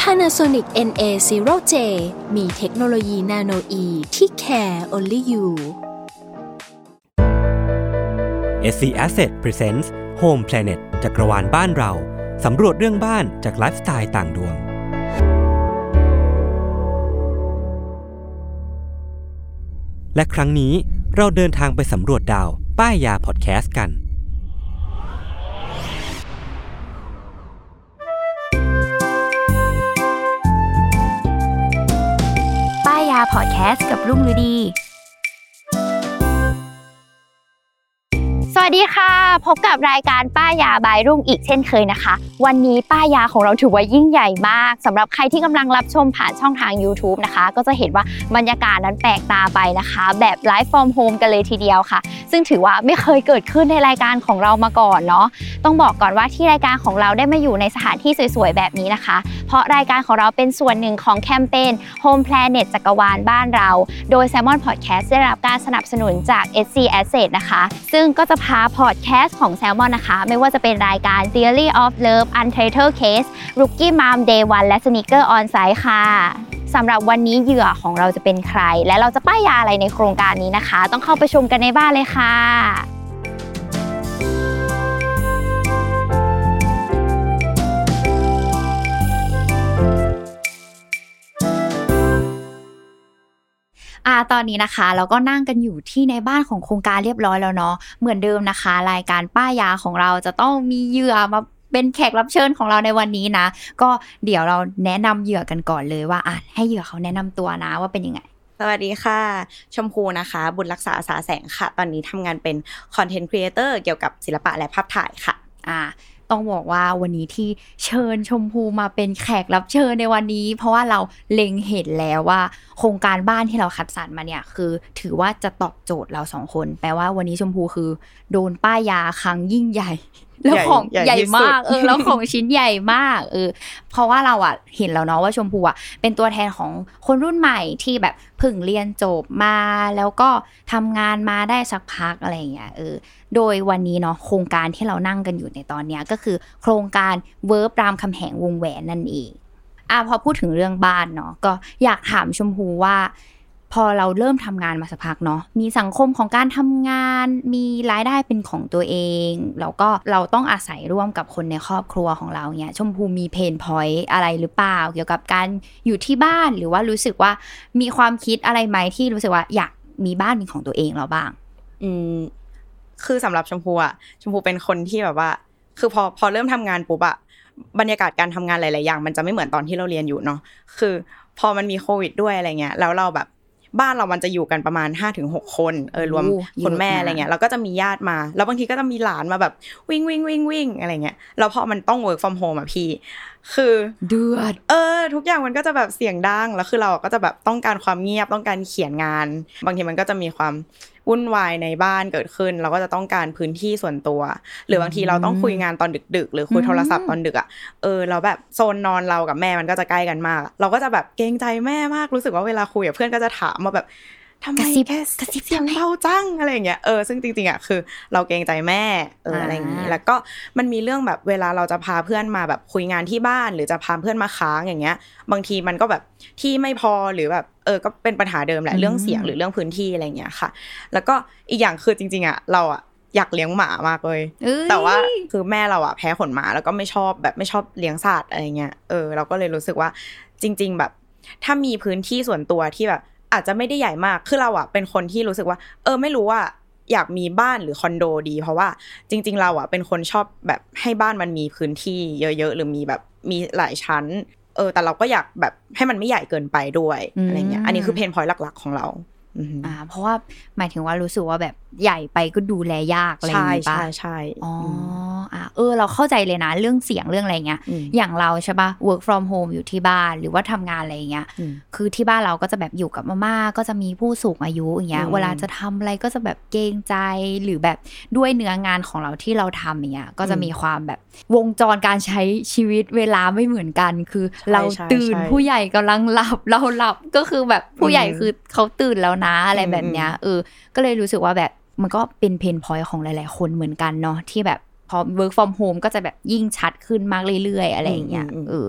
Panasonic NA0J มีเทคโนโลยีนาโนอีที่ care only you SC Asset Presents Home Planet จักรวาลบ้านเรา สำรวจเรื่องบ้านจากไลฟ์สไตล์ต่างดวง และครั้งนี้เราเดินทางไปสำรวจดาวป้ายยาพอดแคสต์กัน ยาพอดแคสต์กับรุ่งฤดี วัสดีค่ะ พบกับรายการป้ายยา by รุ่งอีกเช่นเคยนะคะ วันนี้ป้ายาของเราถือว่ายิ่งใหญ่มากสำหรับใครที่กำลังรับชมผ่านช่องทาง YouTube นะคะ ก็จะเห็นว่าบรรยากาศนั้นแปลกตาไปนะคะ แบบ live from home กันเลยทีเดียวค่ะ ซึ่งถือว่าไม่เคยเกิดขึ้นในรายการของเรามาก่อนเนาะต้องบอกก่อนว่าที่รายการของเราได้มาอยู่ในสถานที่สวยๆแบบนี้นะคะ เพราะรายการของเราเป็นส่วนหนึ่งของแคมเปญ Home Planet จักรวาลบ้านเรา โดย Salmon Podcast ได้รับการสนับสนุนจาก SC Asset นะคะ ซึ่งก็จะพาพอดแคสต์ของแซลมอนนะคะ ไม่ว่าจะเป็นรายการ Theory of Love Untitled Case Rookie Mom Day 1และ Sneaker On Site ค่ะสำหรับวันนี้เหยื่อของเราจะเป็นใคร และเราจะป้ายยาอะไรในโครงการนี้นะคะ ต้องเข้าไปชมกันในบ้านเลยค่ะ อ่าตอนนี้นะคะเราก็นั่งกันอยู่ที่ในบ้านของโครงการเรียบร้อยแล้วเนาะเหมือนเดิมนะคะ รายการป้ายาของเราจะต้องมีเหยื่อมาเป็นแขกรับเชิญของเราในวันนี้นะ ก็เดี๋ยวเราแนะนำเหยื่อกันก่อนเลยว่าอะให้เหยื่อเขาแนะนำตัวนะว่าเป็นยังไง สวัสดีค่ะ ชมพูนะคะ บุญรักษาสาแสงค่ะ ตอนนี้ทำงานเป็นคอนเทนต์ครีเอเตอร์เกี่ยวกับศิลปะและภาพถ่ายค่ะ อ่า ต้องบอกว่าวันนี้ที่เชิญชมพูมาเป็นแขกรับเชิญในวันนี้ เพราะว่าเราเล็งเห็นแล้วว่า โครงการบ้านที่เราคัดสรรมาเนี่ยคือ ถือว่าจะตอบโจทย์เราสองคน แปลว่าวันนี้ชมพูคือ โดนป้ายยาครั้งยิ่งใหญ่ แล้วของใหญ่ใหญ่ที่สุดมากเออแล้วของชิ้นใหญ่มากเออเพราะว่าเราอะเห็นแล้วเนาะว่าชมพูอะเป็นตัวแทนของคนรุ่นใหม่ที่แบบเพิ่งเรียนจบมา แล้วก็ทำงานมาได้สักพักอะไรอย่างเงี้ยเออโดยวันนี้เนาะโครงการที่เรานั่งกันอยู่ในตอนเนี้ยก็คือโครงการเวิร์บรามคำแหงวงแหวนนั่นเองอะพอพูดถึงเรื่องบ้านเนาะก็อยากถามชมพูว่า พอเราเริ่มทำงานมาสักพักเนาะมีสังคมของการทำงาน มีรายได้เป็นของตัวเอง แล้วก็เราต้องอาศัยร่วมกับคนในครอบครัวของเราเนี่ยชมพูมีเพนพอยต์อะไรหรือเปล่า เกี่ยวกับการอยู่ที่บ้านหรือว่ารู้สึกว่ามีความคิดอะไรไหมที่รู้สึกว่าอยากมีบ้านเป็นของตัวเองเราบ้าง อืมคือสำหรับชมพูอะชมพูเป็นคนที่แบบว่า คือพอพอเริ่มทำงานปุ๊บอะบรรยากาศการทำงานหลาย ๆ อย่าง มันจะไม่เหมือนตอนที่เราเรียนอยู่เนาะคือ พอมันมีโควิดด้วยอะไรเงี้ยแล้วเราแบบ บ้านเรามันจะอยู่กันประมาณ5้าถึงหคนเออรวมโอ้คุณแม่เยอะนะอะไรเงี้ยแล้วก็จะมีญาติมา แล้วบางทีก็จะมีหลานมาแบบวิ่งวิ่งวิ่งวิ่งอะไรเงี้ยแล้วพอมันต้อง work from home อะพี่ คือเดือด เออ ทุกอย่างมันก็จะแบบเสียงดังแล้วคือเราก็จะแบบต้องการความเงียบต้องการเขียนงาน บางทีมันก็จะมีความ วุ่นวายในบ้านเกิดขึ้น เราก็จะต้องการพื้นที่ส่วนตัว หรือบางทีเราต้องคุยงานตอนดึก ๆ หรือคุยโทรศัพท์ตอนดึกอะเออเราแบบโซนนอนเรากับแม่มันก็จะใกล้กันมาก เราก็จะแบบเกรงใจแม่มากรู้สึกว่าเวลาคุยกับเพื่อนก็จะถามมาแบบ ทำไมกระซิบแค่กระซิบเสียงทำไมเบาจังอะไรอย่างเงี้ยเออซึ่งจริงๆอะคือ เราเกรงใจแม่เอออะไรอย่างงี้อ่าแล้วก็มันมีเรื่องแบบเวลาเราจะพาเพื่อนมาแบบคุยงานที่บ้าน หรือจะพาเพื่อนมาค้างอย่างเงี้ย บางทีมันก็แบบที่ไม่พอหรือแบบเออก็เป็นปัญหาเดิมแหละเรื่องเสียงหรือเรื่องพื้นที่อะไรอย่างเงี้ยค่ะ แล้วก็อีกอย่างคือจริง ๆอะเราอะอยากเลี้ยงหมามากเลยเอ้ยแต่ว่าคือแม่เราอะแพ้ขนหมาแล้วก็ไม่ชอบแบบไม่ชอบเลี้ยงสัตว์อะไรเงี้ย เออเราก็เลยรู้สึกว่าจริง ๆ แบบ ถ้ามีพื้นที่ส่วนตัวที่แบบ อาจจะไม่ได้ใหญ่มาก คือเราอะเป็นคนที่รู้สึกว่า เออไม่รู้ว่าอยากมีบ้านหรือคอนโดดี เพราะว่าจริง ๆ เราอะเป็นคนชอบแบบให้บ้านมันมีพื้นที่เยอะๆ หรือมีแบบมีหลายชั้น เออ แต่เราก็อยากแบบให้มันไม่ใหญ่เกินไปด้วยอะไรเงี้ย อันนี้คือเพนพอยต์หลัก ๆ ของเราอ่าเพราะว่าหมายถึงว่ารู้สึกว่าแบบ ใหญ่ไปก็ดูแลยากอะไรอย่างใช่งี้ปะใช่ใช่อ๋อมอะเออ เราเข้าใจเลยนะ เรื่องเสียงเรื่องอะไรเงี้ยอืมอย่างเราใช่ปะ work from home อยู่ที่บ้านหรือว่าทำงานอะไรเงี้ยอืมคือที่บ้านเราก็จะแบบอยู่กับมาม่าก็จะมีผู้สูงอายุอย่างเงี้ยอืมเวลาจะทำอะไรก็จะแบบเกรงใจหรือแบบด้วยเนื้องานของเราที่เราทำอย่างเงี้ยก็จะมีความแบบวงจรการใช้ชีวิตเวลาไม่เหมือนกัน คือเราใช่ตื่นใช่ผู้ใหญ่กำลังหลับเราหลับก็คือแบบผู้ใหญ่อืมคือเขาตื่นแล้วนะอะไรอืมแบบเนี้ยเออ ก็เลยรู้สึกว่าแบบ มันก็เป็น pain point ของหลาย ๆ คนเหมือนกันเนาะที่แบบพอ work from home ก็จะแบบยิ่งชัดขึ้นมากเรื่อย ๆ อะไรอย่างเงี้ยอืมอืมเออ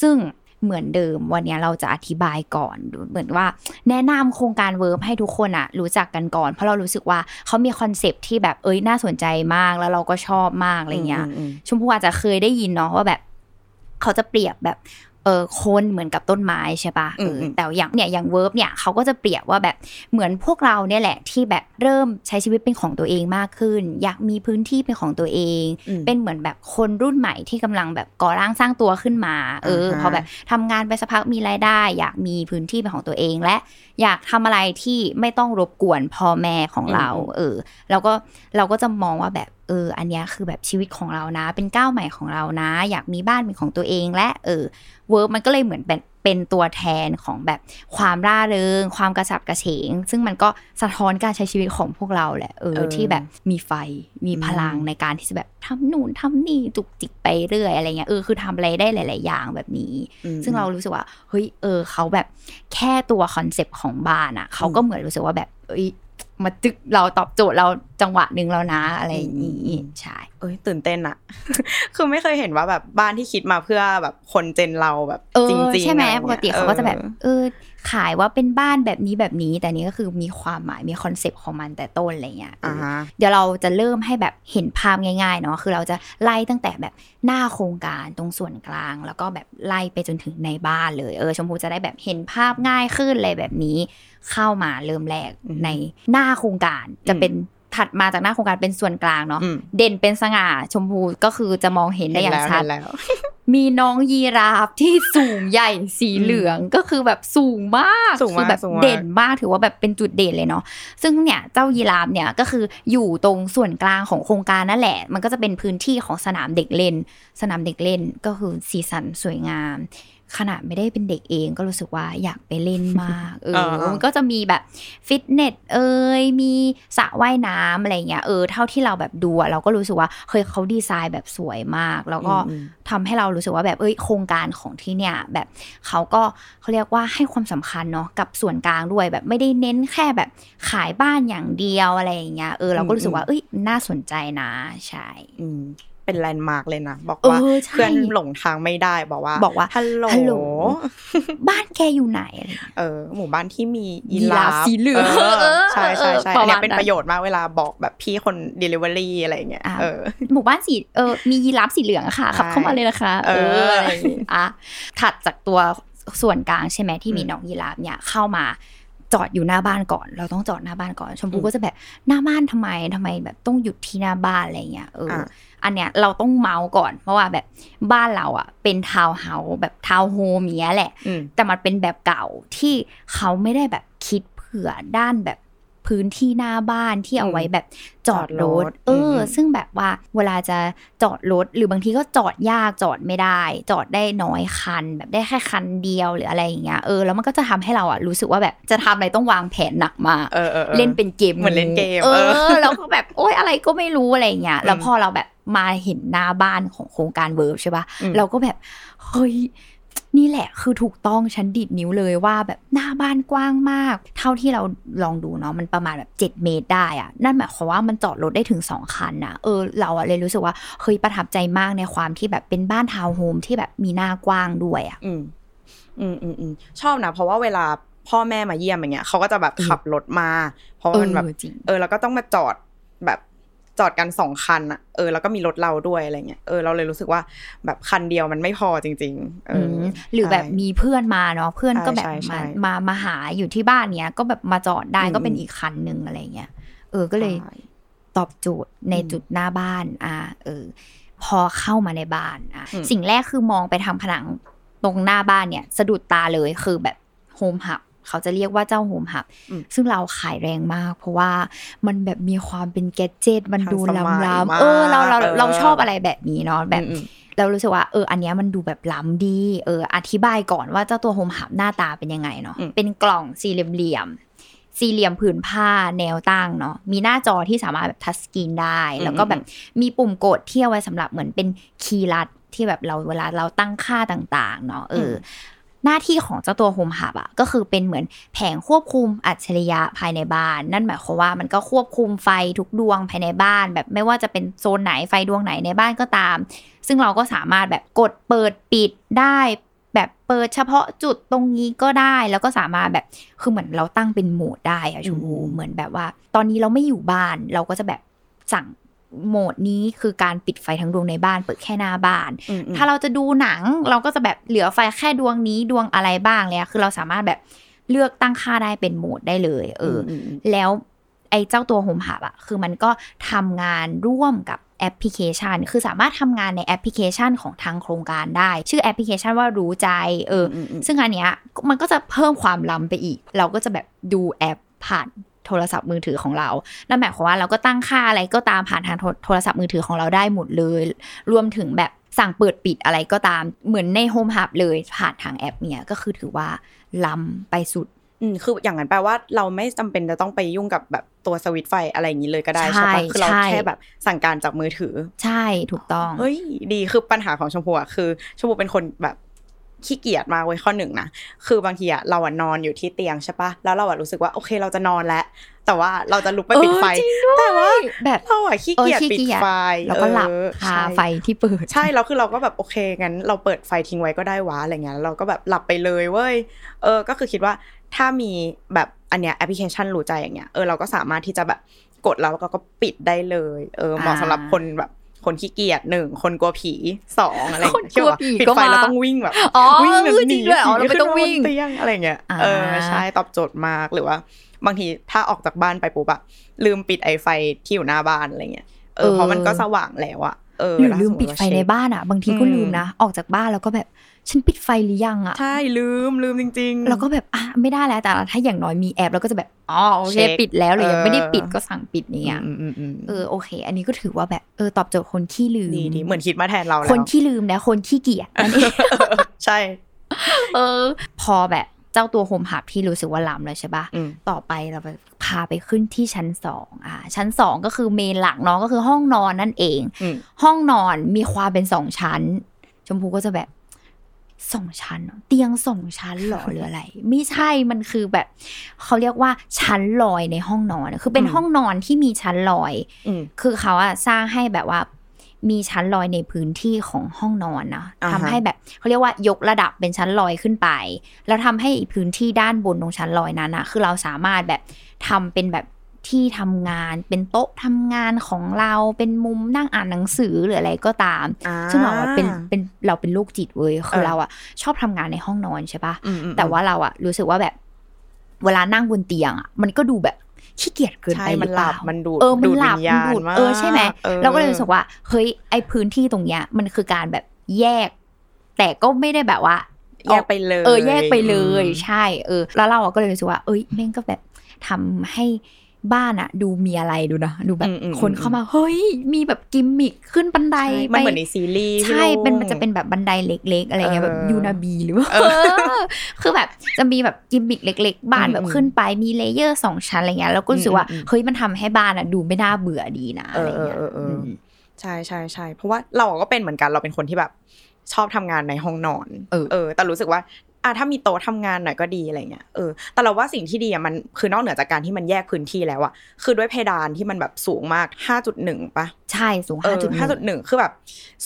ซึ่งเหมือนเดิมวันเนี้ยเราจะอธิบายก่อนเหมือนว่า แนะนำโครงการ Verve ให้ทุกคนอะรู้จักกันก่อน เพราะเรารู้สึกว่าเขามีคอนเซปต์ที่แบบเอ้ยน่าสนใจมากแล้วเราก็ชอบมากอะไรเงี้ยอืมอืมชมพู่อาจจะเคยได้ยินเนาะว่าแบบ เขาจะเปรียบแบบ เออคนเหมือนกับต้นไม้ใช่ปะเอออมแต่อย่างเนี่ยอย่าง Verve เนี่ยเขาก็จะเปรียบว่าแบบเหมือนพวกเราเนี่ยแหละที่แบบเริ่มใช้ชีวิตเป็นของตัวเองมากขึ้น อยากมีพื้นที่เป็นของตัวเองอืมเป็นเหมือนแบบคนรุ่นใหม่ที่กำลังแบบก่อร่างสร้างตัวขึ้นมา เอออ่าฮะพอแบบทำงานไปสักพักมีรายได้ อยากมีพื้นที่เป็นของตัวเองและอยากทำอะไรที่ไม่ต้องรบกวนพ่อแม่ของเรา เออ แล้วก็เราก็จะมองว่าแบบเอออันเนี้ยคือแบบชีวิตของเรานะ เป็นก้าวใหม่ของเรานะ อยากมีบ้านเป็นของตัวเอง และเออเวิร์กมันก็เลยเหมือนเป็นเป็นตัวแทนของแบบความร่าเริง ความกระฉับกระเฉง ซึ่งมันก็สะท้อนการใช้ชีวิตของพวกเราแหละเออเออที่แบบมีไฟมีพลังอืมในการที่จะแบบทำนู่นทำนี่จุกจิกไปเรื่อยอะไรเงี้ยเออคือทำอะไรได้หลาย ๆ อย่างแบบนี้อืมซึ่งเรารู้สึกว่าเฮ้ยเออเขาแบบแค่ตัวคอนเซปต์ของบ้านอะเขาก็เหมือนรู้สึกว่าแบบเอ้ย มาตึกเราตอบโจทย์เราจังหวะหนึ่งแล้วนะอะไรอย่างนี้อืมใช่เอ้ยตื่นเต้นอะคือไม่เคยเห็นว่าแบบบ้านที่คิดมาเพื่อแบบคนเจนเราแบบเออจริงๆใช่ไหมอะรปงี้ยกติเขาก็จะแบบออเออ ขายว่าเป็นบ้านแบบนี้แบบนี้ แต่นี้ก็คือมีความหมายมีคอนเซปต์ของมันแต่ต้นอะไรเงี้ยเอออ่าอฮะเดี๋ยวเราจะเริ่มให้แบบเห็นภาพง่ายๆเนาะคือเราจะไล่ตั้งแต่แบบหน้าโครงการตรงส่วนกลาง แล้วก็แบบไล่ไปจนถึงในบ้านเลยเออชมพูจะได้แบบเห็นภาพง่ายขึ้นอะไรแบบนี้ เข้ามาเริ่มแรกอืมในหน้าโครงการจะเป็นถัดมาจากหน้าโครงการเป็นส่วนกลางเนาะอืมเด่นเป็นสง่าชมพูก็คือจะมองเห็นได้อย่างชัดเห็นแล้ว มีน้องยีราฟที่สูงใหญ่สีเหลืองก็คือแบบสูงมากสูงมากคือแบบสูงมากเด่นมากถือว่าแบบเป็นจุดเด่นเลยเนาะซึ่งเนี่ยเจ้ายีราฟเนี่ยก็คืออยู่ตรงส่วนกลางของโครงการนั่นแหละ มันก็จะเป็นพื้นที่ของสนามเด็กเล่น สนามเด็กเล่นก็คือสีสันสวยงาม ขนาดไม่ได้เป็นเด็กเองก็รู้สึกว่าอยากไปเล่นมาก เอออ่าๆมันก็จะมีแบบฟิตเนสเอ่ยมีสระว่ายน้ำอะไรเงี้ยเออเท่าที่เราแบบดูอะเราก็รู้สึกว่าเฮ้ยเขาดีไซน์แบบสวยมาก แล้วก็อืมทำให้เรารู้สึกว่าแบบเอ้ยโครงการของที่เนี่ยแบบเขาก็เขาเรียกว่าให้ความสำคัญเนาะกับส่วนกลางด้วยแบบไม่ได้เน้นแค่แบบขายบ้านอย่างเดียวอะไรอย่างเงี้ยเออเราก็รู้สึกว่าเอ้ยน่าสนใจนะใช่อืม เป็นแลนด์มาร์กเลยนะ บอกเออว่าใช่เพื่อนหลงทางไม่ได้บอกว่า บอกว่าฮัลโหลฮัลโหลบ้านแกอยู่ไหนอะไรเงี้ยเออ หมู่บ้านที่มียียีราราฟฟสีเหลืองเออเออใช่ใช่ใช่เออประอันมาณเนี้ยเป็นนั้นประโยชน์มากเวลาบอกแบบพี่คน delivery อะไรอย่างเงี้ยอะเออหมู่บ้านสีเออมียีราฟสีเหลืองอะค่ะใช่ขับเข้ามาเลยนะคะ เอออะไรอย่างงี้อะถัดจากตัวส่วนกลางใช่ไหมที่มีอืมน้องยีราฟเนี่ยเข้ามา จอดอยู่หน้าบ้านก่อน เราต้องจอดหน้าบ้านก่อน ชมพูอืมก็จะแบบหน้าบ้านทำไมทำไมแบบต้องหยุดที่หน้าบ้านอะไรเงี้ยเอออะอันเนี้ยเราต้องเมาส์ก่อน เพราะว่าแบบบ้านเราอะ เป็นทาวน์เฮาส์แบบทาวน์โฮมอย่างเงี้ยแหละอืมแต่มันเป็นแบบเก่าที่เขาไม่ได้แบบคิดเผื่อด้านแบบ พื้นที่หน้าบ้านที่เอาไว้แบบจอดรถจอดรถเอออมซึ่งแบบว่าเวลาจะจอดรถ หรือบางทีก็จอดยากจอดไม่ได้ จอดได้น้อยคัน แบบได้แค่คันเดียวหรืออะไรอย่างเงี้ย เออ แล้วมันก็จะทำให้เราอะรู้สึกว่าแบบจะทำอะไรต้องวางแผนหนักมากเออเออออเล่นเป็นเกมเหมือนเล่นเกมเอเอออ แล้วก็แบบโอ๊ยอะไรก็ไม่รู้อะไรอย่างเงี้ย แล้วอืมพอเราแบบมาเห็นหน้าบ้านของโครงการเวิร์บใช่ปะอืมเราก็แบบ เฮ้ย นี่แหละคือถูกต้องฉันดิดนิ้วเลยว่าแบบหน้าบ้านกว้างมาก เท่าที่เราลองดูเนาะมันประมาณแบบ 7 เมตรได้อะนั่นหมายความว่ามันจอดรถได้ถึง 2 คันนะเออเราอะเลยรู้สึกว่าเฮ้ยประทับใจมากในความที่แบบเป็นบ้านทาวน์โฮมที่แบบมีหน้ากว้างด้วยอะอืมอืมอืมอืมชอบนะเพราะว่าเวลาพ่อแม่มาเยี่ยมอย่างเงี้ยเขาก็จะแบบเออขับรถมา เพราะว่ามันแบบเออจริงเออแล้วก็ต้องมาจอดแบบ จอดกันสองคันอะเออแล้วก็มีรถเราด้วยอะไรเงี้ยเออเราเลยรู้สึกว่าแบบคันเดียวมันไม่พอจริงๆเออมหรือแบบใช่มีเพื่อนมาเนาะเพื่อนก็แบบใช่ใช่มาใช่มามาหาอยู่ที่บ้านเนี้ยก็แบบมาจอดได้อืมก็เป็นอีกคันหนึ่งอะไรเงี้ยเออก็เลยใช่ตอบโจทย์ในอืมจุดหน้าบ้าน อ่า เออ พอเข้ามาในบ้านอะอืมสิ่งแรกคือมองไปทางผนังตรงหน้าบ้านเนี่ย สะดุดตาเลยคือแบบโฮมหับ เขาจะเรียกว่าเจ้าโฮมฮับอืมซึ่งเราขายแรงมาก เพราะว่ามันแบบมีความเป็นแกดเจิตมันดูทันสมัยล้ำมากๆเออเราเราเออเราชอบอะไรแบบนี้เนาะแบบอืมเรารู้สึกว่าเอออันเนี้ยมันดูแบบล้ำดีเอออธิบายก่อนว่าเจ้าตัวโฮมฮับหน้าตาเป็นยังไงเนาะอืมเป็นกล่องสี่เหลี่ยมๆสี่เหลี่ยมผืนผ้าแนวตั้งเนาะมีหน้าจอที่สามารถแบบทัชสกรีนได้ แล้วก็แบบมีปุ่มกดที่เอาไว้สำหรับเหมือนเป็นคีย์ลัดที่แบบเราเวลาเราตั้งค่าต่าง ๆ เนาะเอออ หน้าที่ของเจ้าตัวโฮมฮับอะก็คือเป็นเหมือนแผงควบคุมอัจฉริยะภายในบ้าน นั่นหมายความว่ามันก็ควบคุมไฟทุกดวงภายในบ้าน แบบไม่ว่าจะเป็นโซนไหนไฟดวงไหนในบ้านก็ตาม ซึ่งเราก็สามารถแบบกดเปิดปิดได้แบบเปิดเฉพาะจุดตรงนี้ก็ได้แล้วก็สามารถแบบคือเหมือนเราตั้งเป็นโหมดได้อะชมพูเหมือนแบบว่า ตอนนี้เราไม่อยู่บ้านเราก็จะแบบสั่ง โหมดนี้คือการปิดไฟทั้งดวงในบ้าน เปิดแค่หน้าบ้านอืมอืมถ้าเราจะดูหนังเราก็จะแบบเหลือไฟแค่ดวงนี้ดวงอะไรบ้างเลยอะคือเราสามารถแบบเลือกตั้งค่าได้เป็นโหมดได้เลย เอออมอืมแล้วไอ้เจ้าตัว home hub อะคือมันก็ทำงานร่วมกับแอปพลิเคชัน คือสามารถทำงานในแอปพลิเคชันของทางโครงการได้ ชื่อแอปพลิเคชันว่ารู้ใจ เอออมอืมซึ่งอันเนี้ยมันก็จะเพิ่มความล้ำไปอีก เราก็จะแบบดูแอปผ่าน โทรศัพท์มือถือของเรา นั่นหมายความว่าเราก็ตั้งค่าอะไรก็ตามผ่านทางโทรโทรศัพท์มือถือของเราได้หมดเลย รวมถึงแบบสั่งเปิดปิดอะไรก็ตาม เหมือนในโฮมฮับเลยผ่านทางแอปเนี่ยก็คือถือว่าล้ำไปสุดอืมคืออย่างนั้นแปลว่าเราไม่จำเป็นจะต้องไปยุ่งกับแบบตัวสวิตช์ไฟอะไรอย่างนี้เลยก็ได้ใช่ใช่ปะคือเราใช่แค่แบบสั่งการจากมือถือ ใช่ถูกต้อง เฮ้ย ดีคือปัญหาของชมพูอะคือชมพูเป็นคนแบบ ขี้เกียจมากเว้ยข้อหนึ่งนะคือบางทีอะเราอะนอนอยู่ที่เตียงใช่ปะแล้วเราอะรู้สึกว่าโอเคเราจะนอนแล้วแต่ว่าเราจะลุกไปปิดไฟเออจริงด้วยแต่ว่าแบบเราอะขี้เกียจเออขี้เกียจปิดไฟแล้วก็หลับเออคาใช่ไฟที่เปิด ใช่แล้วคือเราก็แบบโอเคงั้น เราเปิดไฟทิ้งไว้ก็ได้วะอะไรเงี้ยแล้วเราก็แบบหลับไปเลยเว้ยเออ ก็คือคิดว่าถ้ามีแบบอันเนี้ยแอปพลิเคชันรู้ใจอย่างเงี้ยเออเราก็สามารถที่จะแบบกดแล้วก็ก็ปิดได้เลย เออเหมาะอ่าสำหรับคนแบบ คนขี้เกียจหนึ่งคนกลัวผีสองอะไรคนกลัวผีที่แบบปิดก็ไฟมาเราต้องวิ่งแบบอ๋อวิ่งเออจริงด้วยอ๋อเราไม่ต้องขึ้นวิ่งบนเตียงอะไรเงี้ยอ่าเออใช่ตอบโจทย์มากหรือว่า บางทีถ้าออกจากบ้านไปปุ๊บอะลืมปิดไอไฟที่อยู่หน้าบ้านอะไรเงี้ยเออเพราะมันก็สว่างแล้วอะเออหรือแวลืมสติปิดไฟในบ้านอะบางทีก็อืมลืมนะ ออกจากบ้านแล้วก็แบบ ฉันปิดไฟหรือยังอะใช่ลืมลืมจริง ๆ แล้วก็แบบอะไม่ได้แล้วแต่ถ้าอย่างน้อยมีแอปเราก็จะแบบอ๋อโอเคเช็คปิดแล้วหรือยังไม่ได้ปิดเออก็สั่งปิดเนี่ยอืมอืมอืมเออโอเค อันนี้ก็ถือว่าแบบเออตอบโจทย์คนขี้ลืมดีดีเหมือนคิดมาแทนเราแล้วคนขี้ลืมและคนขี้เกียจนั่นเองใช่ เออ พอแบบเจ้าตัวโฮมฮับที่รู้สึกว่าล้ำแล้วใช่ปะอืมต่อไปเราไปพาไปขึ้นที่ชั้นสองอ่า ชั้นสองก็คือเมนหลักเนาะก็คือห้องนอนนั่นเองอืมห้องนอนมีความเป็นสองชั้น ชมพูก็จะแบบ สองชั้นเหรอเตียงสองชั้นเหรอหรืออะไร ไม่ใช่มันคือแบบ เขาเรียกว่าชั้นลอยในห้องนอน คือเป็นอืมห้องนอนที่มีชั้นลอยอืมคือเขาอะสร้างให้แบบว่า มีชั้นลอยในพื้นที่ของห้องนอนนะอ่าฮะทำให้แบบเขาเรียกว่ายกระดับเป็นชั้นลอยขึ้นไป แล้วทำให้พื้นที่ด้านบนตรงชั้นลอยนั้นอะคือเราสามารถแบบทำเป็นแบบ ที่ทำงานเป็นโต๊ะทำงานของเราเป็นมุมนั่งอ่านหนังสือหรืออะไรก็ตามอ่าซึ่งเราอะเป็นเป็นเราเป็นโรคจิตเว้ยคือเออเราอะชอบทำงานในห้องนอนใช่ปะอืมอืมแต่ว่าเราอะรู้สึกว่าแบบ เวลานั่งบนเตียงอะมันก็ดูแบบขี้เกียจเกินใช่ไปหมัรืนอหเปลัล่าบมันดูดเออมันดูดหลับวิญญาณมันดูดมากเออใช่ไหมออเราก็เลยรู้สึกว่าเฮ้ยไอพื้นที่ตรงเนี้ยมันคือการแบบแยก แต่ก็ไม่ได้แบบว่าแยกไปเลย เออแยกไปเลยอืมใช่ เออ แล้วเราอะก็เลยรู้สึกว่า เอ้ยแม่งก็แบบทำให้ บ้านอะดูมีอะไรดูนะดูแบบอืมอืมคนเข้ามาเฮ้ย มีแบบกิมมิคขึ้นบันไดใช่ไปมันเหมือนในซีรีส์ใช่พี่รุ่งเป็นมันจะเป็นแบบบันไดเล็ก ๆ อะไรเงี้ยแบบเออยูนาบีหรือว่าเออคือแบบจะมีแบบกิมมิคเล็ก ๆ บ้านอืมแบบขึ้นไปมี layer สองชั้นอะไรเงี้ยแล้วก็รู้สึกว่าอืมอืมเฮ้ยมันทำให้บ้านอะดูไม่น่าเบื่อดีนะเออะไรอเออเงี้ยเออเอออมใช่ใช่ใช่เพราะว่าเราก็เป็นเหมือนกันเราเป็นคนที่แบบชอบทำงานในห้องนอน เออเออแต่รู้สึกว่า อะถ้ามีโต๊ะทำงานหน่อยก็ดีอะไรเงี้ยเออแต่เราว่าสิ่งที่ดีอะมันคือนอกเหนือจากการที่มันแยกพื้นที่แล้วอะคือด้วยเพดานที่มันแบบสูงมาก 5.1ปะใช่สูงเอห้าอจุดห้าจุดหนึ่งคือแบบ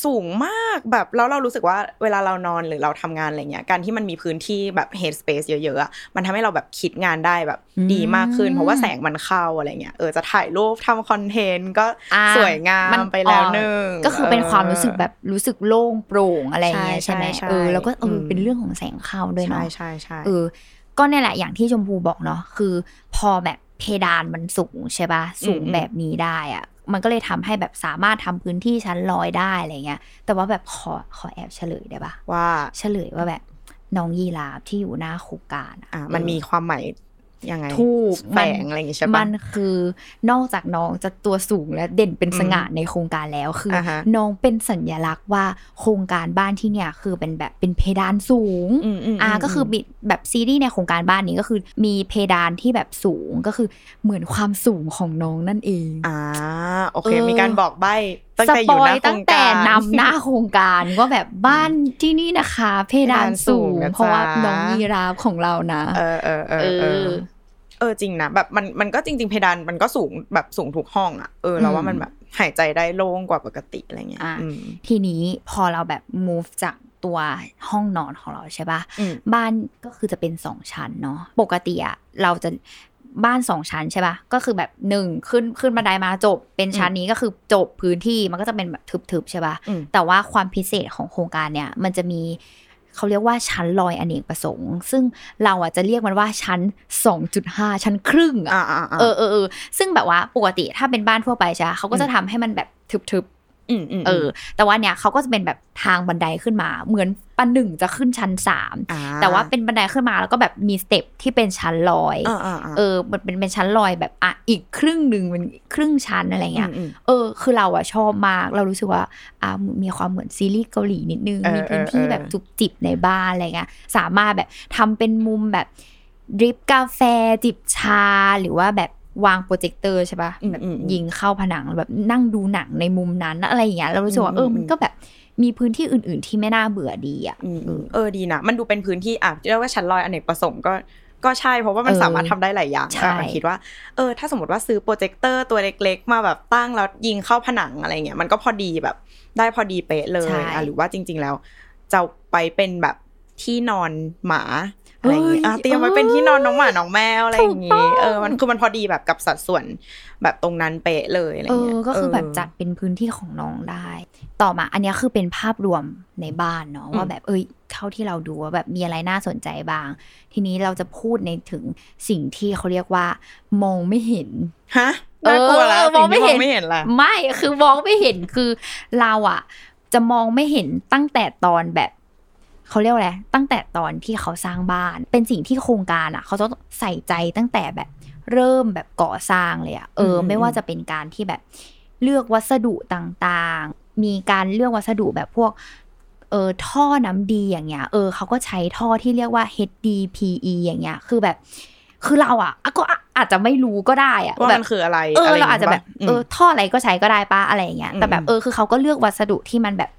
สูงมากแบบแล้วเรารู้สึกว่าเวลาเรานอนหรือเราทำงานอะไรเงี้ยการที่มันมีพื้นที่แบบ head space เยอะๆอะมันทำให้เราแบบคิดงานได้แบบดีมากขึ้น เพราะว่าแสงมันเข้าอะไรเงี้ยเออจะถ่ายรูปทำคอนเทนต์ก็อ่าสวยงามมันไปแล้วอ๋อหนึ่งก็คือเป็นความรู้สึกแบบรู้สึกโล่งโปร่งอะไรเงี้ยใช่ใช่ไหมใช่เออแล้วก็เอออมเป็นเรื่องของแสงเข้าด้วยใช่เนาะใช่ใช่เออก็เนี่ยแหละอย่างที่ชมพูบอกเนาะคือพอแบบเพดานมันสูงใช่ปะสูงแบบนี้ได้อะมันก็เลยทำให้แบบสามารถทำพื้นที่ชั้นลอยได้อะไรเงี้ย แต่ว่าแบบขอขอแอบเฉลยได้ปะว่าเฉลยว่าแบบน้องยีราฟที่อยู่หน้าโครงการอะอ่ามันมีความหมาย ยังไงถูกแฝงอะไรอย่างงี้ใช่ปะมันคือนอกจากน้องจะตัวสูงและเด่นเป็นสง่าในโครงการแล้วคืออาฮะน้องเป็นสัญลักษณ์ว่าโครงการบ้านที่เนี่ยคือเป็นแบบเป็นเพดานสูงอืมอืมอ่าอืมก็คือมีแบบซีรีส์ในโครงการบ้านนี้ก็คือ มีเพดานที่แบบสูงก็คือเหมือนความสูงของน้องนั่นเองอ่าโอเคเออมีการบอกใบ้ ตั้งสแต่อปยู่อหยน้าโครตั้งงแต่การนำหน้าโครงการว่าแบบบ้านที่นี่นะคะ เพดานสูง เพดานสูงนะเพราะว่าจ๊ะน้องยีราฟของเรานะ เออเออเออเอเอออเออจริงนะแบบมันมันก็จริง ๆ เพดานมันก็สูงแบบสูงทุกห้องอะเออเราว่ามันแบบหายใจได้โล่งกว่าปกติอะไรเงี้ยอะอืมทีนี้พอเราแบบ move จากตัวห้องนอนของเราใช่ปะอืมบ้านก็คือจะเป็นสองชั้นเนาะปกติอะเราจะ บ้านสองชั้นใช่ปะก็คือแบบหนึ่งขึ้นขึ้นบันไดมาจบ เป็นชั้นนี้ก็คือจบพื้นที่มันก็จะเป็นแบบทึบๆใช่ปะอืมแต่ว่าความพิเศษของโครงการเนี่ย มันจะมีเขาเรียกว่าชั้นลอยอเนกประสงค์ ซึ่งเราอะจะเรียกมันว่าชั้น 2.5 ชั้นครึ่งอะอ่าอ่าอ่าเออเออเออซึ่งแบบว่าปกติถ้าเป็นบ้านทั่วไปใช่ปะเขาก็จะทำให้มันแบบทึบๆอืมอืม เออ แต่ว่าเนี่ยเขาก็จะเป็นแบบทางบันไดขึ้นมา เหมือนประหนึ่งจะขึ้นชั้นสามอ่าแต่ว่าเป็นบันไดขึ้นมาแล้วก็แบบมี step ที่เป็นชั้นลอยอ่าอ่าอ่าเออมันเป็นเป็นชั้นลอยแบบอะอีกครึ่งหนึ่งเป็นครึ่งชั้นอะไรเงี้ยอืมเออ คือเราอะชอบมากเรารู้สึกว่าอ่ามีความเหมือนซีรีส์เกาหลีนิดนึงเออมีพื้นที่เออแบบจุบจิบในบ้านอะไรเงี้ยสามารถแบบทำเป็นมุมแบบ drip กาแฟจิบชาหรือว่าแบบ วางโปรเจคเตอร์ใช่ปะอืมแบบอืมอืมยิงเข้าผนังแบบนั่งดูหนังในมุมนั้นอะไรอย่างเงี้ยเรารู้สึกว่าอืมเอออืมมันก็แบบมีพื้นที่อื่น ๆ ที่ไม่น่าเบื่อดีอะอืมเออเออดีนะมันดูเป็นพื้นที่อะเรียกว่าชั้นลอยอเนกประสงค์ก็ก็ใช่เพราะว่ามันเออสามารถทำได้หลายอย่างใช่อะคิดว่าเออถ้าสมมติว่าซื้อโปรเจคเตอร์ตัวเล็ก ๆ มาแบบตั้งแล้วยิงเข้าผนังอะไรเงี้ยมันก็พอดีแบบได้พอดีเป๊ะเลยอะหรือว่าจริง ๆ แล้ว จะไปเป็นแบบที่นอนหมา อะไรอย่างงี้อะเตรียมไว้เป็นที่นอนน้องหมาน้องแมวอะไรอย่างงี้เออมันคือมันพอดีแบบกับสัดส่วนแบบตรงนั้นเป๊ะเลยอะไรเอเงี้อยก็คือแบบจัดเป็นพื้นที่ของน้องได้ ต่อมาอันเนี้ยคือเป็นภาพรวมในบ้านเนาะว่าแบบเอ้ยเท่าที่เราดูว่าแบบมีอะไรน่าสนใจบ้าง ทีนี้เราจะพูดในถึงสิ่งที่เขาเรียกว่า มองไม่เห็นฮะน่ากลัวแล้วเออสิ่งที่มองไม่เห็นไม่เห็นล่ะไม่คือมองไม่เห็นคือเราอะจะมองไม่เห็นตั้งแต่ตอนแบบ เขาเรียกว่าอะไรตั้งแต่ตอนที่เขาสร้างบ้าน เป็นสิ่งที่โครงการอะเขาจะใส่ใจตั้งแต่แบบเริ่มแบบก่อสร้างเลยอะเอออมไม่ว่าจะเป็นการที่แบบเลือกวัสดุต่างๆ มีการเลือกวัสดุแบบพวกเออท่อน้ำดีอย่างเงี้ย เออเขาก็ใช้ท่อที่เรียกว่า HDPE อย่างเงี้ย คือแบบ คือเราอะอะก็อาจจะไม่รู้ก็ได้อะว่าแบมับนคืออะไรเออไรเราอาจจะแบบย่งงี้ปเออท่ออะไรก็ใช้ก็ได้ป้าอะไรอย่างเงี้ยแต่แบบอืมเออคือเขาก็เลือกวัสดุที่มันแบบ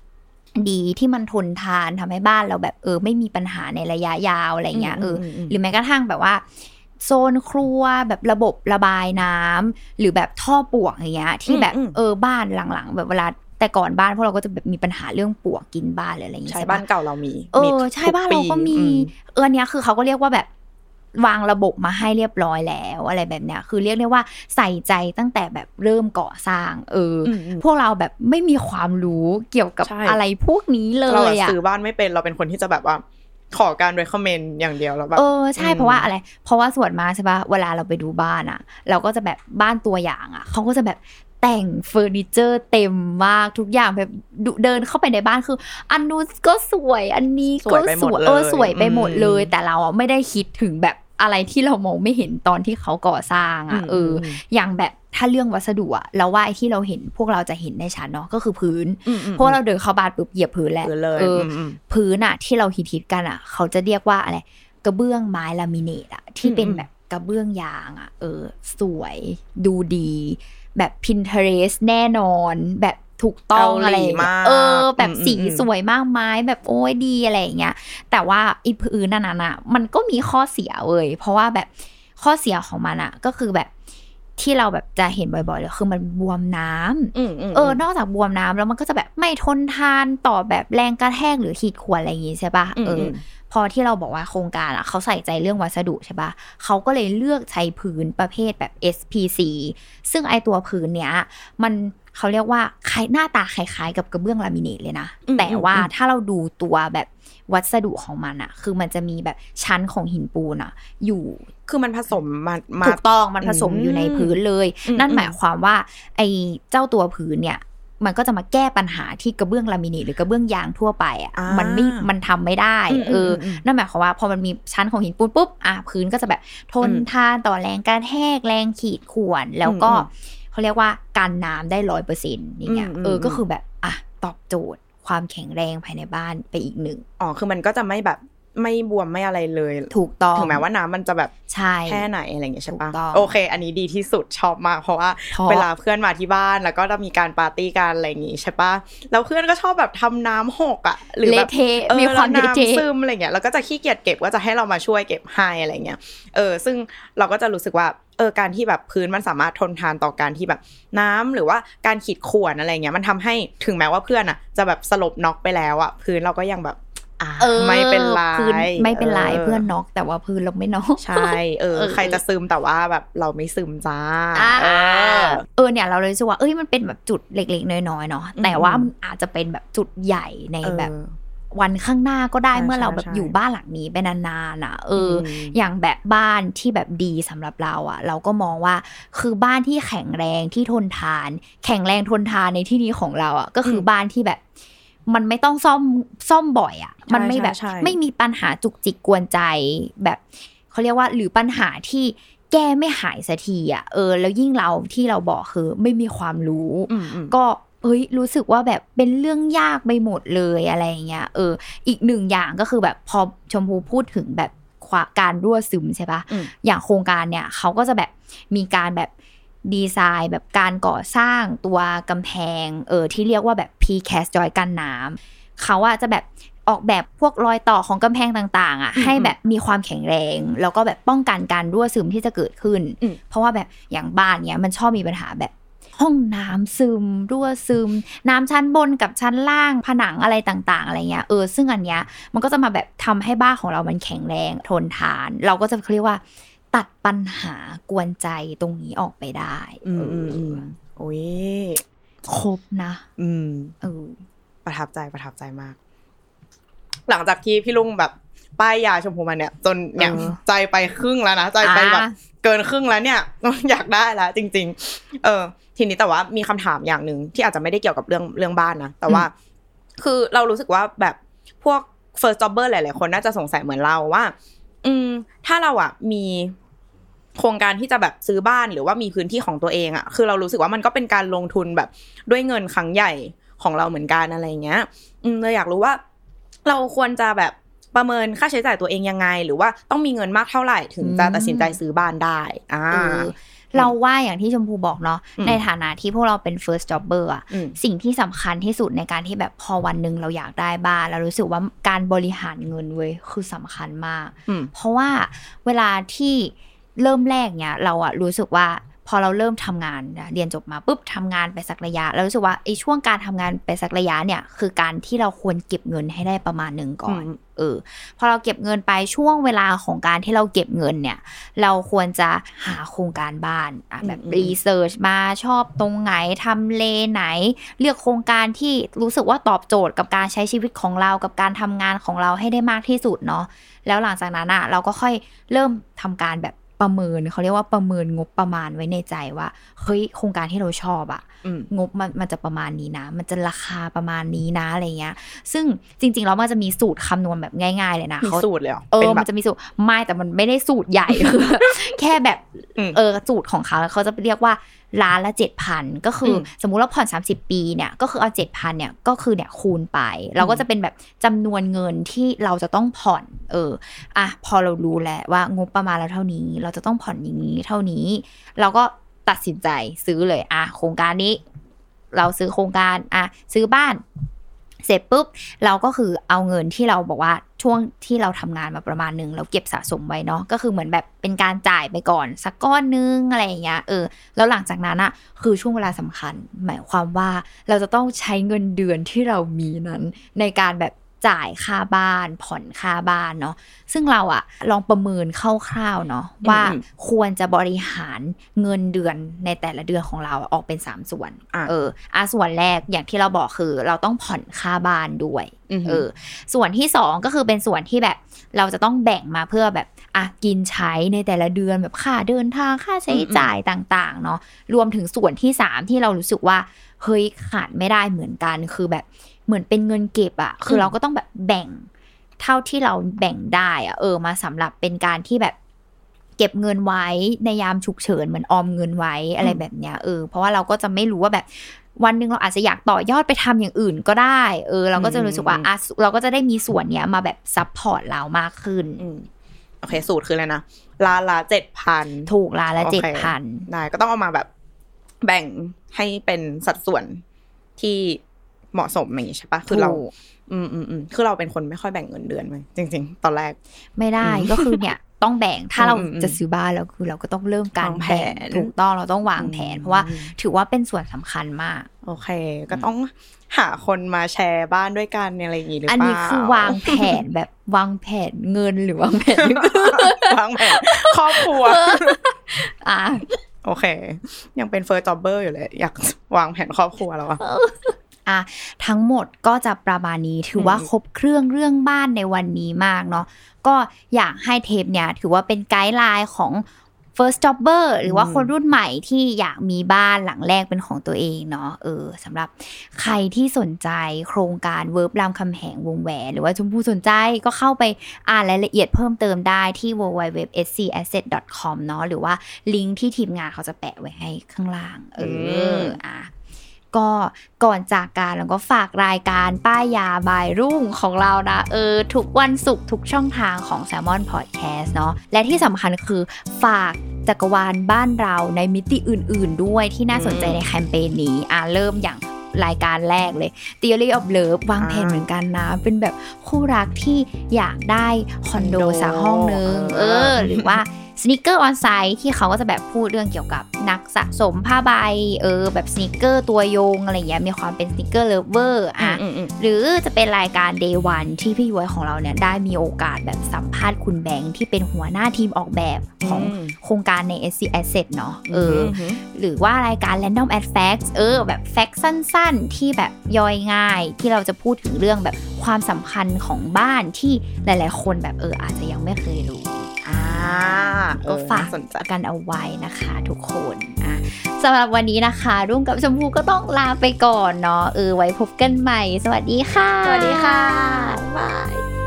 ดีที่มันทนทานทำให้บ้านเราแบบเออ ไม่มีปัญหาในระยะยาวอะไรเงี้ยเอออมอืมหรือแม้กระทั่งแบบว่าโซนครัวแบบระบบระบายน้ำหรือแบบท่อปลวกอย่างเงี้ย ที่แบบอืมอืมเออบ้านหลังๆ แบบเวลาแต่ก่อนบ้านพวกเราก็จะแบบมีปัญหาเรื่องปลวกกินบ้านหรืออะไรอย่างเงี้ยใช่ใช่ปะบ้านเก่าเรามีเอมีอทุกใช่บ้านเราก็มีปีอืเอออนเนี้ยคือเขาก็เรียกว่าแบบ วางระบบมาให้เรียบร้อยแล้วอะไรแบบเนี้ยคือเรียกได้ว่าใส่ใจตั้งแต่แบบเริ่มก่อสร้าง เอออมอืมพวกเราแบบไม่มีความรู้เกี่ยวกับใช่อะไรพวกนี้เลเรายอะอะซื้อบ้านไม่เป็นเราเป็นคนที่จะแบบว่าขอการ recommend อย่างเดียวแล้วแบบเออใช่อืมเพราะว่าอะไร เพราะว่าส่วนมากใช่ปะเวลาเราไปดูบ้านอะเราก็จะแบบบ้านตัวอย่างอะเขาก็จะแบบ แต่งเฟอร์นิเจอร์เต็มมากทุกอย่างแบบดูเดินเข้าไปในบ้านคือ อันนู้นก็สวยอันนี้สก็วยไปหสมดวยเลยเออสวยไปหมดเลยอืมแต่เราอะไม่ได้คิดถึงแบบอะไรที่เรามองไม่เห็นตอนที่เขาก่อสร้างอะอืมเอออมอย่างแบบถ้าเรื่องวัสดุอะเราว่าไอ้ที่เราเห็นพวกเราจะเห็นได้ชัดเนาะก็คือพื้นอืมอืมเพราะว่าเราเดินเข้าบ้านปุ๊บเหยียบพื้นแหละพื้นเลยเอออมอืมพื้นอะที่เราฮิตๆกันอะเขาจะเรียกว่าอะไรกระเบื้องไม้ลามิเนตอะที่เป็นอืมแบบกระเบื้องยางอะเออ สวยดูดี แบบ Pinterest แน่นอน แบบถูกต้องเกาหลีอะไรอย่างเงี้ยมากเออ แบบอืมสีอืมสวยมากไม้แบบโอ้ยดีอะไรอย่างเงี้ยแต่ว่าไอีพื้นนั่นน่ะมันก็มีข้อเสียเว้ยเพราะว่าแบบข้อเสียของมันอะก็คือแบบ ที่เราแบบจะเห็นบ่อยๆเลยคือมันบวมน้ำอืมอืมเออนอกจากบวมน้ำแล้วมันก็จะแบบไม่ทนทานต่อแบบแรงกระแทกหรือขีดข่วนอะไรอย่างงี้ใช่ปะอืมเอออมพอที่เราบอกว่าโครงการอะเขาใส่ใจเรื่องวัสดุใช่ปะเขาก็เลยเลือกใช้พื้นประเภทแบบ SPC ซึ่งไอตัวพื้นเนี้ยมันเขาเรียกว่าคล้ายหน้าตาคล้ายๆกับกระเบื้องลามิเนตเลยนะอืมแต่ว่าอืมถ้าเราดูตัวแบบวัสดุของมันอะคือมันจะมีแบบชั้นของหินปูนอะอยู่ คือมันผสมมามาถูกต้องมันผสมอืมอยู่ในพื้นเลยอืมนั่นอืมหมายความว่า ไอ้เจ้าตัวพื้นเนี่ยมันก็จะมาแก้ปัญหาที่กระเบื้องลามิเนตหรือกระเบื้องยางทั่วไปอะอ่ามันไม่มันทำไม่ได้อืมเอออมอืมนั่นหมายความว่าพอมันมีชั้นของหินปูนปุ๊บอะพื้นก็จะแบบทนอืมทานต่อแรงการแทกแรงขีดข่วนแล้วก็อืมเขาเรียกว่ากันน้ำได้ร้อยเปอร์เซ็นต์อย่างเงี้ยอืมอืมเออก็อืมคือแบบอะตอบโจทย์ความแข็งแรงภายในบ้านไปอีกหนึ่งอ๋อคือมันก็จะไม่แบบ ไม่บวมไม่อะไรเลย ถูกต้องถึงแม้ว่าน้ำมันจะแบบใช่แค่ไหนอะไรอย่างเงี้ยใช่ปะถูกต้องโอเค อันนี้ดีที่สุดชอบมาก เพราะว่าเพราะเวลาเพื่อนมาที่บ้านแล้วก็จะมีการปาร์ตี้กันอะไรอย่างงี้ใช่ปะแล้วเพื่อนก็ชอบแบบทำน้ำหกอะหรือแบบเละเทะเออมีความแล้วเละเทะน้ำซึมอะไรเงี้ยแล้วก็จะขี้เกียจเก็บก็จะให้เรามาช่วยเก็บให้อะไรเงี้ยเออ ซึ่งเราก็จะรู้สึกว่าเออการที่แบบพื้นมันสามารถทนทานต่อการที่แบบน้ำหรือว่าการขีดข่วนอะไรเงี้ยมันทำให้ถึงแม้ว่าเพื่อนอะ จะแบบสลบน็อกไปแล้วอะพื้นเราก็ยังแบบอ่า เออไม่เป็นไรพื้นไม่เป็นไรเพื่อนน็อกแต่ว่าพื้นเราไม่น็อกใช่เออเออใครจะซึมแต่ว่าแบบเราไม่ซึมจ้าอ่าเออเออเนี่ยเราเลยรู้สึกว่าเอ้ยมันเป็นแบบจุดเล็กๆน้อยๆเนาะอืมแต่ว่ามันอาจจะเป็นแบบจุดใหญ่ในแบบเออวันข้างหน้าก็ได้ใช่เมื่อเราใช่แบบใช่อยู่บ้านหลังนี้ไปนานๆอะเอออมอย่างแบบบ้านที่แบบดีสำหรับเราอะ เราก็มองว่าคือบ้านที่แข็งแรงที่ทนทาน แข็งแรงทนทานในที่นี้ของเราอะก็คืออมบ้านที่แบบ มันไม่ต้องซ่อมซ่อมบ่อยอะใช่มันไม่แบบใช่ใช่ไม่มีปัญหาจุกจิกกวนใจแบบเขาเรียกว่าหรือปัญหาที่แก้ไม่หายสักทีอะเออ แล้วยิ่งเราที่เราบอกคือไม่มีความรู้อืมอืมก็เอ้ยรู้สึกว่าแบบเป็นเรื่องยากไปหมดเลยอะไรอย่างเงี้ยเออ อีกหนึ่งอย่างก็คือแบบพอชมพูพูดถึงแบบควาการรั่วซึมใช่ปะอืมอย่างโครงการเนี่ยเขาก็จะแบบมีการแบบ ดีไซน์แบบการก่อสร้างตัวกำแพงเออที่เรียกว่าแบบ precast จอยกันน้ำเขาอะจะแบบออกแบบพวกรอยต่อของกำแพงต่าง ๆอะให้แบบมีความแข็งแรง แล้วก็แบบป้องกันการรั่วซึมที่จะเกิดขึ้นอืมเพราะว่าแบบอย่างบ้านเนี้ยมันชอบมีปัญหาแบบห้องน้ำซึม รั่วซึม น้ำชั้นบนกับชั้นล่างผนังอะไรต่าง ๆ อะไรเงี้ยเออซึ่งอันเนี้ยมันก็จะมาแบบทำให้บ้านของเรามันแข็งแรงทนทาน เราก็จะเรียกว่า ตัดปัญหากวนใจตรงนี้ออกไปได้ อืมเออืมออือมโอ้ยครบนะ อืมเออประทับใจประทับใจมาก หลังจากที่พี่ลุงแบบป้ายยาชมพูมาเนี่ย จนเนี่ยเออใจไปครึ่งแล้วนะใจไปแบบอ่าเกินครึ่งแล้วเนี่ยอยากได้แล้วจริง ๆ เออ ทีนี้แต่ว่ามีคำถามอย่างหนึ่งที่อาจจะไม่ได้เกี่ยวกับเรื่องเรื่องบ้านนะแต่ว่า คือเรารู้สึกว่าแบบพวก first jobber หลาย ๆ คนน่าจะสงสัยเหมือนเราว่า อืม ถ้าเราอะมีโครงการที่จะแบบซื้อบ้านหรือว่ามีพื้นที่ของตัวเองอะ คือเรารู้สึกว่ามันก็เป็นการลงทุนแบบด้วยเงินครั้งใหญ่ของเราเหมือนกันอะไรเงี้ย อืมเลยอยากรู้ว่า เราควรจะแบบประเมินค่าใช้จ่ายตัวเองยังไง หรือว่าต้องมีเงินมากเท่าไหร่ถึงจะตัดสินใจซื้อบ้านได้ อ่า เออเราว่าอย่างที่ชมพูบอกเนาะอืมในฐานะที่พวกเราเป็น first jobber อะอืมสิ่งที่สำคัญที่สุดในการที่แบบพอวันหนึ่งเราอยากได้บ้านเรารู้สึกว่าการบริหารเงินเว้ยคือสำคัญมากอืมเพราะว่าเวลาที่เริ่มแรกเนี่ยเราอะรู้สึกว่า พอเราเริ่มทำงานนะเรียนจบมาปุ๊บทำงานไปสักระยะเรารู้สึกว่าไอ้ช่วงการทำงานไปสักระยะเนี่ยคือการที่เราควรเก็บเงินให้ได้ประมาณหนึ่งก่อนอืมเออพอเราเก็บเงินไปช่วงเวลาของการที่เราเก็บเงินเนี่ย เราควรจะหาโครงการบ้านอะแบบอืมรีเสิร์ชมาชอบตรงไหนทำเลไหน เลือกโครงการที่รู้สึกว่าตอบโจทย์กับการใช้ชีวิตของเรากับการทำงานของเราให้ได้มากที่สุดเนาะแล้วหลังจากนั้นอะเราก็ค่อยเริ่มทำการแบบ ประเมินเขาเรียกว่าประเมินงบประมาณไว้ในใจว่าเฮ้ยโครงการที่เราชอบอะ งบมันมันจะประมาณนี้นะ มันจะราคาประมาณนี้นะอะไรเงี้ย ซึ่งจริงๆแล้วมันจะมีสูตรคำนวณแบบง่าย ๆ เลยนะมีเขาสูตรเลยเหรอเอป็อแบบมันจะมีสูตรไม่แต่มันไม่ได้สูตรใหญ่คือแค่แบบอืมเออสูตรของเขาเขาจะเรียกว่าล้านละเจ็ดพันก็คืออมสมมุติเราผ่อน 30 ปีเนี่ยก็คือเอาเจ็ดพันเนี่ยก็คือเนี่ยคูณไป เราก็จะเป็นแบบจำนวนเงินที่เราจะต้องผ่อน เอออะพอเรารู้แล้วว่างบประมาณเราเท่านี้ เราจะต้องผ่อนอย่างนี้เท่านี้ เราก็ ตัดสินใจซื้อเลยอะโครงการนี้ เราซื้อโครงการอะซื้อบ้านเสร็จปุ๊บเราก็คือเอาเงินที่เราบอกว่าช่วงที่เราทำงานมาประมาณนึงเราเก็บสะสมไว้เนาะก็คือเหมือนแบบเป็นการจ่ายไปก่อน สักก้อนนึงอะไรอย่างเงี้ยเออแล้วหลังจากนั้นอะคือช่วงเวลาสำคัญ หมายความว่าเราจะต้องใช้เงินเดือนที่เรามีนั้น ในการแบบ จ่ายค่าบ้านผ่อนค่าบ้านเนาะซึ่งเราอะลองประเมินคร่าวๆเนาะว่าอืมควรจะบริหารเงินเดือนในแต่ละเดือนของเราออกเป็นสามส่วนอะเอออะส่วนแรกอย่างที่เราบอกคือ เราต้องผ่อนค่าบ้านด้วยอือหือเออส่วนที่สองก็คือเป็นส่วนที่แบบเราจะต้องแบ่งมาเพื่อแบบ อะกินใช้ในแต่ละเดือนแบบค่าเดินทางค่าใช้จ่ายต่างๆ เนาะรวมถึงส่วนที่สามที่เรารู้สึกว่าเฮ้ยขาดไม่ได้เหมือนกันคือแบบเหมือนเป็นเงินเก็บอะคือเราก็ต้องแบบแบ่งเท่าที่เราแบ่งได้อะเออมาสำหรับเป็นการที่แบบเก็บเงินไว้ในยามฉุกเฉินเหมือนออมเงินไว้อะไรแบบเนี้ยเออเพราะว่าเราก็จะไม่รู้ว่าแบบวันหนึ่งเราอาจจะอยากต่อยอดไปทำอย่างอื่นก็ได้ เออ เราก็จะรู้สึกว่าอะเราก็จะได้มีส่วนเนี้ยมาแบบ support เรามากขึ้นอื โอเค สูตรคืออะไรนะล้านละเจ็ดพันถูกละละโอเจ็ด K พันได้ก็ต้องเอามาแบบแบ่งให้เป็นสัดส่วนที่เหมาะสมอย่างนี้ใช่ปะคือเราถูกอืมอืมอืมคือเราเป็นคนไม่ค่อยแบ่งเงินเดือนไหมจริง ๆ ตอนแรก ไม่ได้อืมก็คือเนี่ย ต้องแบ่งถ้าเราอืมอืมจะซื้อบ้านแล้วคือเราก็ต้องเริ่มการวางแผนแบ่งถูกต้องเราต้องวางแผนอืมเพราะว่าถือว่าเป็นส่วนสำคัญมาก โอเค ก็ต้องหาคนมาแชร์บ้านด้วยกันอะไรอย่างงี้หรือเปอัล่านนี้คือวางแผนแบบวางแผนเงินหรือวางแผนวางแผนครอบครัวอะโอเค ยังเป็น first jobber อยู่เลย อยากวางแผนครอบครัวแล้วอะ อะทั้งหมดก็จะประมาณนี้ถือว่าอืมครบเครื่องเรื่องบ้านในวันนี้มากเนาะก็อยากให้เทปเนี่ยถือว่าเป็นไกด์ไลน์ของ first jobber หรือว่าคนรุ่นใหม่ที่อยากมีบ้านหลังแรกเป็นของตัวเองเนาะเออสำหรับใครที่สนใจโครงการเวิร์บรามคำแหงวงแหวน หรือว่าชมพู่สนใจก็เข้าไปอ่านรายละเอียดเพิ่มเติมได้ที่ www.scasset.com เนาะหรือว่าลิงก์ที่ทีมงานเขาจะแปะไว้ให้ข้างล่าง เอออะ ก็ก่อนจากการแล้วก็ฝากรายการป้ายยาบายรุ่งของเรานะเออทุกวันศุกร์ทุกช่องทางของ s ซ l m o n Podcast เนาะและที่สำคัญคือฝากจักรวาลบ้านเราในมิติอื่น ๆ ด้วยที่น่าสนใจในแคมเปญนี้อะเริ่มอย่างรายการแรกเลย Theory of Love วางแผนเหมือนกันนะ เป็นแบบคู่รักที่อยากได้คอนโดสักห้องนึง เออ หรือว่า Sneaker Onsite ที่เขาก็จะแบบพูดเรื่องเกี่ยวกับนักสะสมผ้าใบเออแบบ sneaker ตัวยงอะไรเงี้ยมีความเป็น sneaker lover อะอืมอืมหรือจะเป็นรายการ Day One ที่พี่ย้อยของเราเนี่ยได้มีโอกาสแบบสัมภาษณ์คุณแบงค์ที่เป็นหัวหน้าทีมออกแบบของอืมโครงการใน SC Asset เนาะเอออมหรือว่ารายการ Random at Facts เออแบบแฟกต์สั้นๆ ที่แบบย่อยง่าย ที่เราจะพูดถึงเรื่องแบบความสำคัญของบ้านที่หลายๆ คนแบบเอออาจจะยังไม่เคยรู้ อ่าก็ฝากเออน่สนใจกันเอาไว้นะคะทุกคนอะสำหรับวันนี้นะคะ รุ่งกับชมพูก็ต้องลาไปก่อนเนาะเออไว้พบกันใหม่ สวัสดีค่ะ สวัสดีค่ะบาย